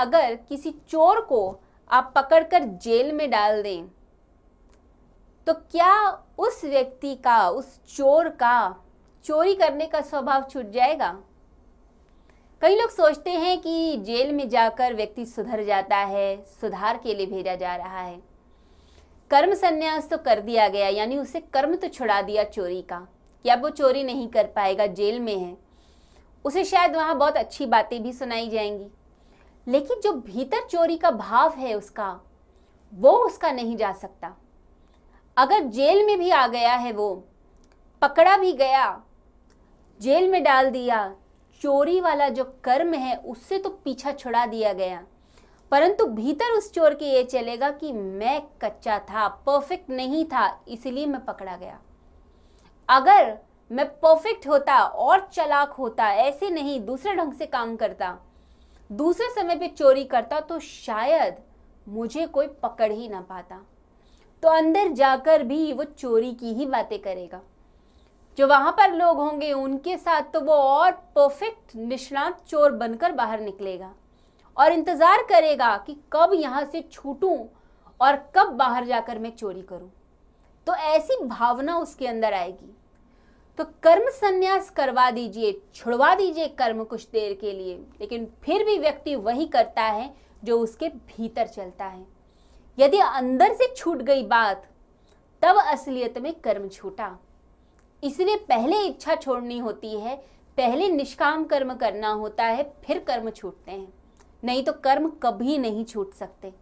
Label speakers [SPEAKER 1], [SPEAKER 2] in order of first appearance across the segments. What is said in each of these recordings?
[SPEAKER 1] अगर किसी चोर को आप पकड़कर जेल में डाल दें तो क्या उस व्यक्ति का, उस चोर का चोरी करने का स्वभाव छूट जाएगा? कई लोग सोचते हैं कि जेल में जाकर व्यक्ति सुधर जाता है, सुधार के लिए भेजा जा रहा है। कर्म संन्यास तो कर दिया गया, यानी उसे कर्म तो छुड़ा दिया चोरी का। कि अब वो चोरी नहीं कर पाएगा, जेल में है। उसे शायद वहाँ बहुत अच्छी बातें भी सुनाई जाएँगी। लेकिन जो भीतर चोरी का भाव है उसका, वो उसका नहीं जा सकता। अगर जेल में भी आ गया है वो, पकड़ा भी गया, जेल में डाल दिया, चोरी वाला जो कर्म है उससे तो पीछा छुड़ा दिया गया। परंतु भीतर उस चोर के ये चलेगा कि मैं कच्चा था परफेक्ट नहीं था, इसलिए मैं पकड़ा गया। अगर मैं परफेक्ट होता और चलाक होता, ऐसे नहीं, दूसरे ढंग से काम करता दूसरे समय पे चोरी करता तो शायद मुझे कोई पकड़ ही ना पाता। तो अंदर जाकर भी वो चोरी की ही बातें करेगा। जो वहाँ पर लोग होंगे, उनके साथ तो वो और परफेक्ट निष्णात चोर बनकर बाहर निकलेगा और इंतज़ार करेगा कि कब यहाँ से छूटूं और कब बाहर जाकर मैं चोरी करूँ। तो ऐसी भावना उसके अंदर आएगी। तो कर्म संन्यास करवा दीजिए, छुड़वा दीजिए कर्म कुछ देर के लिए, लेकिन फिर भी व्यक्ति वही करता है जो उसके भीतर चलता है। यदि अंदर से छूट गई बात, तब असलियत में कर्म छूटा। इसलिए पहले इच्छा छोड़नी होती है, पहले निष्काम कर्म करना होता है, फिर कर्म छूटते हैं। नहीं तो कर्म कभी नहीं छूट सकते।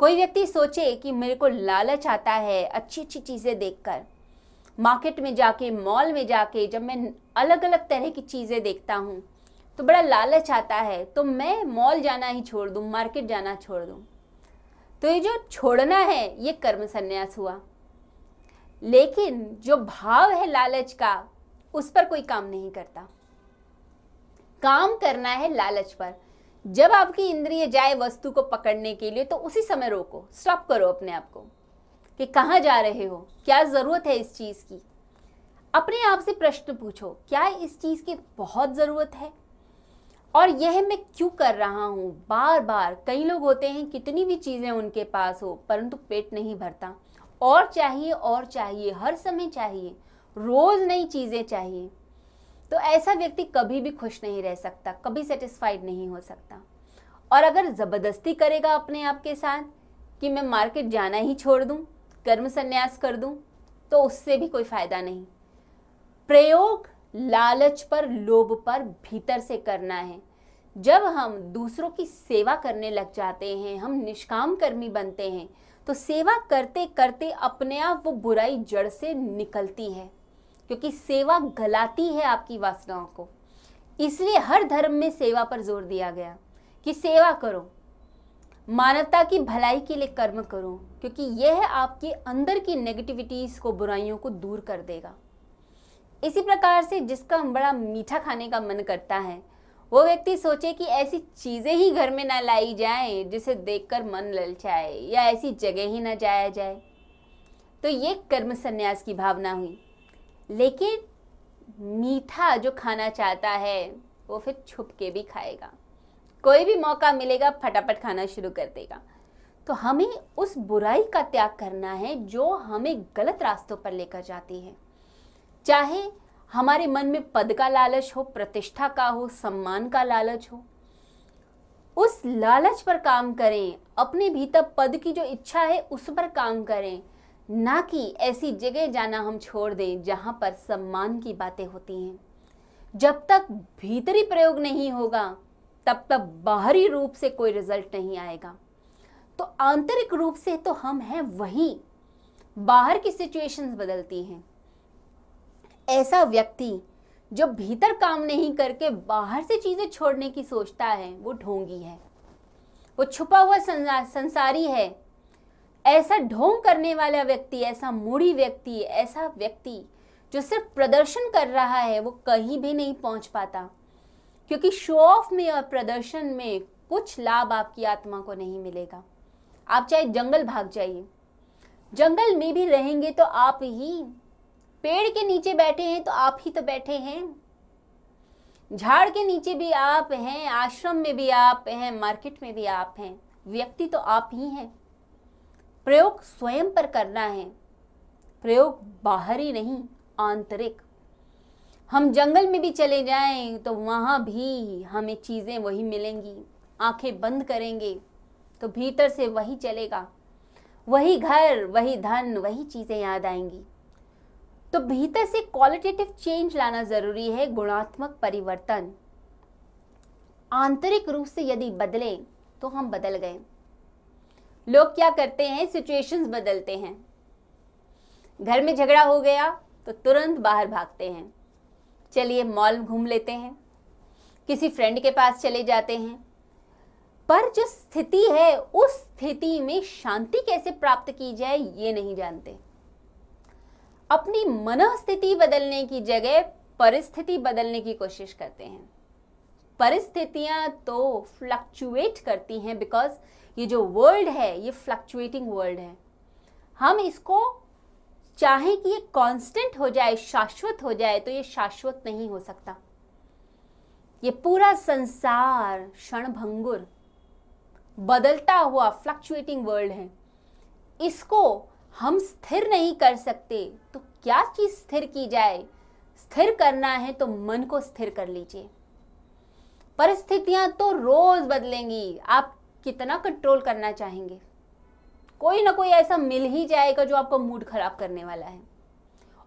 [SPEAKER 1] कोई व्यक्ति सोचे कि मेरे को लालच आता है अच्छी अच्छी चीज़ें देखकर मार्केट में जाके, मॉल में जाके, जब मैं अलग अलग तरह की चीज़ें देखता हूँ तो बड़ा लालच आता है तो मैं मॉल जाना ही छोड़ दूँ, मार्केट जाना छोड़ दूँ। तो ये जो छोड़ना है, ये कर्म संन्यास हुआ। लेकिन जो भाव है लालच का, उस पर कोई काम नहीं करता। काम करना है लालच पर। जब आपकी इंद्रिय जाए वस्तु को पकड़ने के लिए तो उसी समय रोको, स्टॉप करो अपने आप को। कि कहाँ जा रहे हो? क्या ज़रूरत है इस चीज़ की? अपने आप से प्रश्न पूछो, क्या इस चीज़ की बहुत ज़रूरत है? और यह मैं क्यों कर रहा हूँ? बार बार कई लोग होते हैं, कितनी भी चीज़ें उनके पास हो, परंतु पेट नहीं भरता। और चाहिए और चाहिए, हर समय चाहिए, रोज़ नई चीज़ें चाहिए। तो ऐसा व्यक्ति कभी भी खुश नहीं रह सकता, कभी सेटिस्फाइड नहीं हो सकता। और अगर ज़बरदस्ती करेगा अपने आप के साथ कि मैं मार्केट जाना ही छोड़ दूँ कर्म संन्यास कर दूँ तो उससे भी कोई फ़ायदा नहीं। प्रयोग लालच पर, लोभ पर भीतर से करना है। जब हम दूसरों की सेवा करने लग जाते हैं, हम निष्काम कर्मी बनते हैं तो सेवा करते करते अपने आप वो बुराई जड़ से निकलती है, क्योंकि सेवा गलाती है आपकी वासनाओं को। इसलिए हर धर्म में सेवा पर ज़ोर दिया गया कि सेवा करो मानवता की भलाई के लिए कर्म करो, क्योंकि यह आपके अंदर की नेगेटिविटीज़ को, बुराइयों को दूर कर देगा। इसी प्रकार से जिसका बड़ा मीठा खाने का मन करता है, वो व्यक्ति सोचे कि ऐसी चीज़ें ही घर में ना लाई जाएँ जिसे देखकर मन ललचाए या ऐसी जगह ही ना जाया जाए। तो ये कर्म संन्यास की भावना हुई। लेकिन मीठा जो खाना चाहता है, वो फिर छुप के भी खाएगा। कोई भी मौका मिलेगा, फटाफट खाना शुरू कर देगा। तो हमें उस बुराई का त्याग करना है जो हमें गलत रास्तों पर लेकर जाती है। चाहे हमारे मन में पद का लालच हो, प्रतिष्ठा का हो, सम्मान का लालच हो, उस लालच पर काम करें, अपने भीतर पद की जो इच्छा है, उस पर काम करें। ना कि ऐसी जगह जाना हम छोड़ दें, जहाँ पर सम्मान की बातें होती हैं। जब तक भीतरी प्रयोग नहीं होगा तब तक बाहरी रूप से कोई रिज़ल्ट नहीं आएगा। तो आंतरिक रूप से तो हम हैं वही। बाहर की सिचुएशंस बदलती हैं। ऐसा व्यक्ति जो भीतर काम नहीं करके बाहर से चीज़ें छोड़ने की सोचता है, वो ढोंगी है। वो छुपा हुआ संसारी है। ऐसा ढोंग करने वाला व्यक्ति, ऐसा मूढ़ी व्यक्ति, ऐसा व्यक्ति जो सिर्फ़ प्रदर्शन कर रहा है, वो कहीं भी नहीं पहुँच पाता। क्योंकि शो ऑफ़ में और प्रदर्शन में कुछ लाभ आपकी आत्मा को नहीं मिलेगा। आप चाहे जंगल भाग जाइए। जंगल में भी रहेंगे तो आप ही पेड़ के नीचे बैठे हैं तो आप ही तो बैठे हैं। झाड़ के नीचे भी आप हैं, आश्रम में भी आप हैं मार्केट में भी आप हैं। व्यक्ति तो आप ही हैं। प्रयोग स्वयं पर करना है। प्रयोग बाहरी नहीं, आंतरिक। हम जंगल में भी चले जाएँ तो वहाँ भी हमें चीज़ें वही मिलेंगी। आँखें बंद करेंगे तो भीतर से वही चलेगा। वही घर, वही धन, वही चीज़ें याद आएँगी। तो भीतर से क्वालिटेटिव चेंज लाना ज़रूरी है, गुणात्मक परिवर्तन। आंतरिक रूप से यदि बदले तो हम बदल गए। लोग क्या करते हैं? सिचुएशंस बदलते हैं। घर में झगड़ा हो गया तो तुरंत बाहर भागते हैं। चलिए मॉल घूम लेते हैं। किसी फ्रेंड के पास चले जाते हैं। पर जो स्थिति है, उस स्थिति में शांति कैसे प्राप्त की जाए, ये नहीं जानते। अपनी मन स्थिति बदलने की जगह परिस्थिति बदलने की कोशिश करते हैं। परिस्थितियाँ तो फ्लक्चुएट करती हैं बिकॉज़ ये जो वर्ल्ड है, ये फ्लक्चुएटिंग वर्ल्ड है। हम इसको चाहे कि ये कांस्टेंट हो जाए, शाश्वत हो जाए तो ये शाश्वत नहीं हो सकता। ये पूरा संसार क्षणभंगुर, बदलता हुआ फ्लक्चुएटिंग वर्ल्ड है। इसको हम स्थिर नहीं कर सकते तो क्या चीज़ स्थिर की जाए? स्थिर करना है तो मन को स्थिर कर लीजिए। परिस्थितियाँ तो रोज बदलेंगी। आप कितना कंट्रोल करना चाहेंगे? कोई ना कोई ऐसा मिल ही जाएगा जो आपका मूड खराब करने वाला है।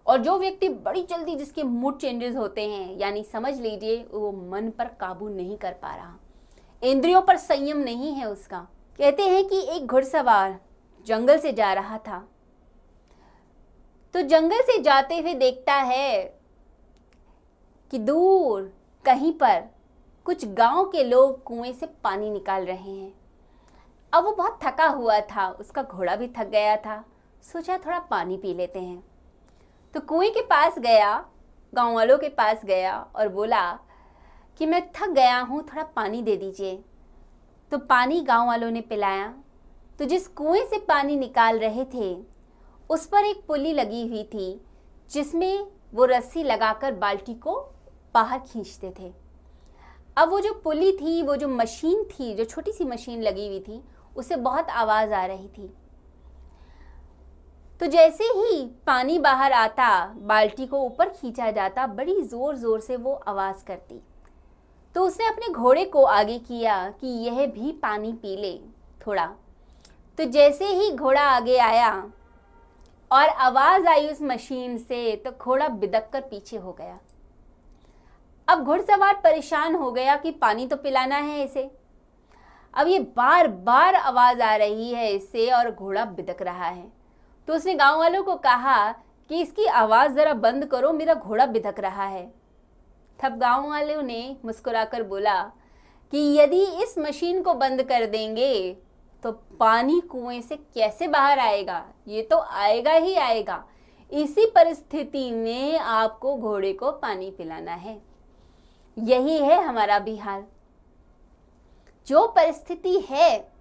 [SPEAKER 1] और जो व्यक्ति बड़ी जल्दी जिसके मूड चेंजेस होते हैं, यानी समझ लीजिए, वो मन पर काबू नहीं कर पा रहा। इंद्रियों पर संयम नहीं है उसका। कहते हैं कि एक घुड़सवार जंगल से जा रहा था। तो जंगल से जाते हुए देखता है कि दूर कहीं पर कुछ गाँव के लोग कुएँ से पानी निकाल रहे हैं। अब वो बहुत थका हुआ था, उसका घोड़ा भी थक गया था। सोचा थोड़ा पानी पी लेते हैं। तो कुएँ के पास गया गाँव वालों के पास गया और बोला कि मैं थक गया हूँ, थोड़ा पानी दे दीजिए। तो पानी गाँव वालों ने पिलाया। तो जिस कुएँ से पानी निकाल रहे थे, उस पर एक पुली लगी हुई थी, जिसमें वो रस्सी लगाकर बाल्टी को बाहर खींचते थे। अब वो जो पुली थी, वो जो मशीन थी, जो छोटी सी मशीन लगी हुई थी उसे बहुत आवाज़ आ रही थी। तो जैसे ही पानी बाहर आता, बाल्टी को ऊपर खींचा जाता, बड़ी ज़ोर ज़ोर से वो आवाज़ करती। तो उसने अपने घोड़े को आगे किया कि यह भी पानी पी ले थोड़ा। तो जैसे ही घोड़ा आगे आया और आवाज़ आई उस मशीन से तो घोड़ा बिदक कर पीछे हो गया। अब घुड़सवार परेशान हो गया कि पानी तो पिलाना है इसे। अब ये बार बार आवाज़ आ रही है इससे और घोड़ा बिदक रहा है। तो उसने गाँव वालों को कहा कि इसकी आवाज़ जरा बंद करो, मेरा घोड़ा बिदक रहा है। तब गाँव वालों ने मुस्कुराकर बोला कि यदि इस मशीन को बंद कर देंगे तो पानी कुएँ से कैसे बाहर आएगा? ये तो आएगा ही आएगा। इसी परिस्थिति में आपको घोड़े को पानी पिलाना है। यही है हमारा भी हाल। जो परिस्थिति है,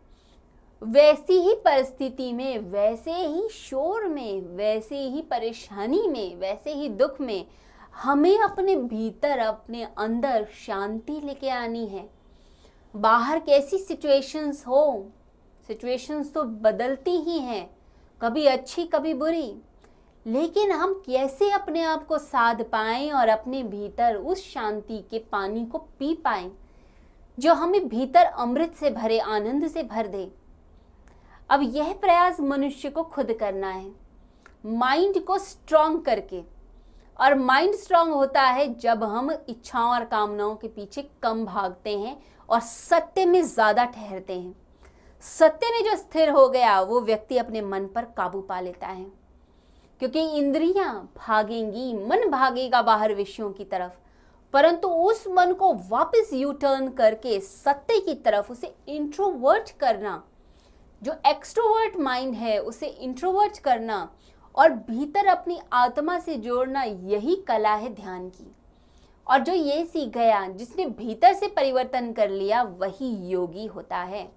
[SPEAKER 1] वैसी ही परिस्थिति में, वैसे ही शोर में, वैसे ही परेशानी में, वैसे ही दुख में, हमें अपने भीतर, अपने अंदर शांति लेके आनी है। बाहर कैसी सिचुएशंस हो सिचुएशंस तो बदलती ही हैं, कभी अच्छी, कभी बुरी। लेकिन हम कैसे अपने आप को साध पाएँ और अपने भीतर उस शांति के पानी को पी पाएँ? जो हमें भीतर अमृत से भरे, आनंद से भर दे। अब यह प्रयास मनुष्य को खुद करना है। माइंड को स्ट्रांग करके। और माइंड स्ट्रांग होता है जब हम इच्छाओं और कामनाओं के पीछे कम भागते हैं और सत्य में ज़्यादा ठहरते हैं। सत्य में जो स्थिर हो गया, वो व्यक्ति अपने मन पर काबू पा लेता है। क्योंकि इंद्रियाँ भागेंगी, मन भागेगा बाहर विषयों की तरफ़। परंतु उस मन को वापस यू टर्न करके सत्य की तरफ़ उसे इंट्रोवर्ट करना, जो एक्सट्रोवर्ट माइंड है, उसे इंट्रोवर्ट करना और भीतर अपनी आत्मा से जोड़ना यही कला है ध्यान की। और जो ये सीख गया, जिसने भीतर से परिवर्तन कर लिया, वही योगी होता है।